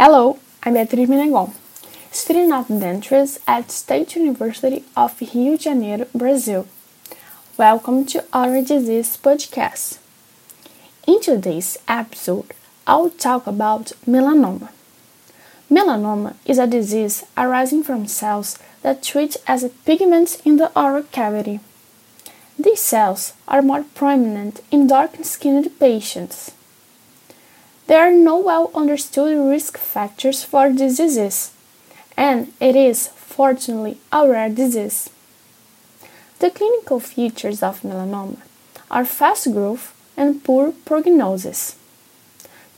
Hello, I'm Beatriz Menegon, student of dentistry at State University of Rio de Janeiro, Brazil. Welcome to our disease podcast. In today's episode, I'll talk about melanoma. Melanoma is a disease arising from cells that treat as pigments in the oral cavity. These cells are more prominent in dark-skinned patients. There are no well understood risk factors for diseases, and it is, fortunately, a rare disease. The clinical features of melanoma are fast growth and poor prognosis.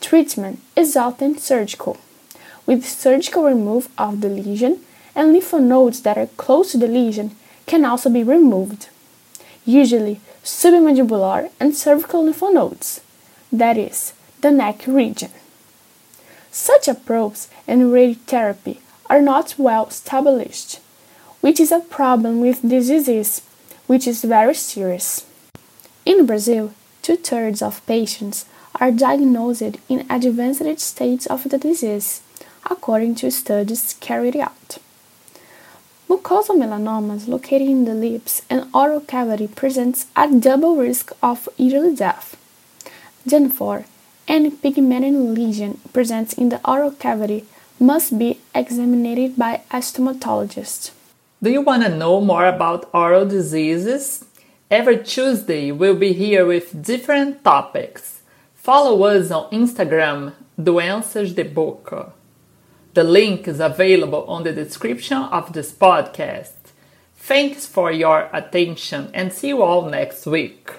Treatment is often surgical, with surgical removal of the lesion, and lymph nodes that are close to the lesion can also be removed, usually submandibular and cervical lymph nodes, that is, the neck region. Such approaches and radiotherapy are not well established, which is a problem with this disease, which is very serious. In Brazil, two thirds of patients are diagnosed in advanced states of the disease, according to studies carried out. Mucosal melanomas located in the lips and oral cavity presents a double risk of early death. Therefore, any pigmented lesion present in the oral cavity must be examined by a stomatologist. Do you want to know more about oral diseases? Every Tuesday we'll be here with different topics. Follow us on Instagram, Doenças de Boca. The link is available on the description of this podcast. Thanks for your attention and see you all next week.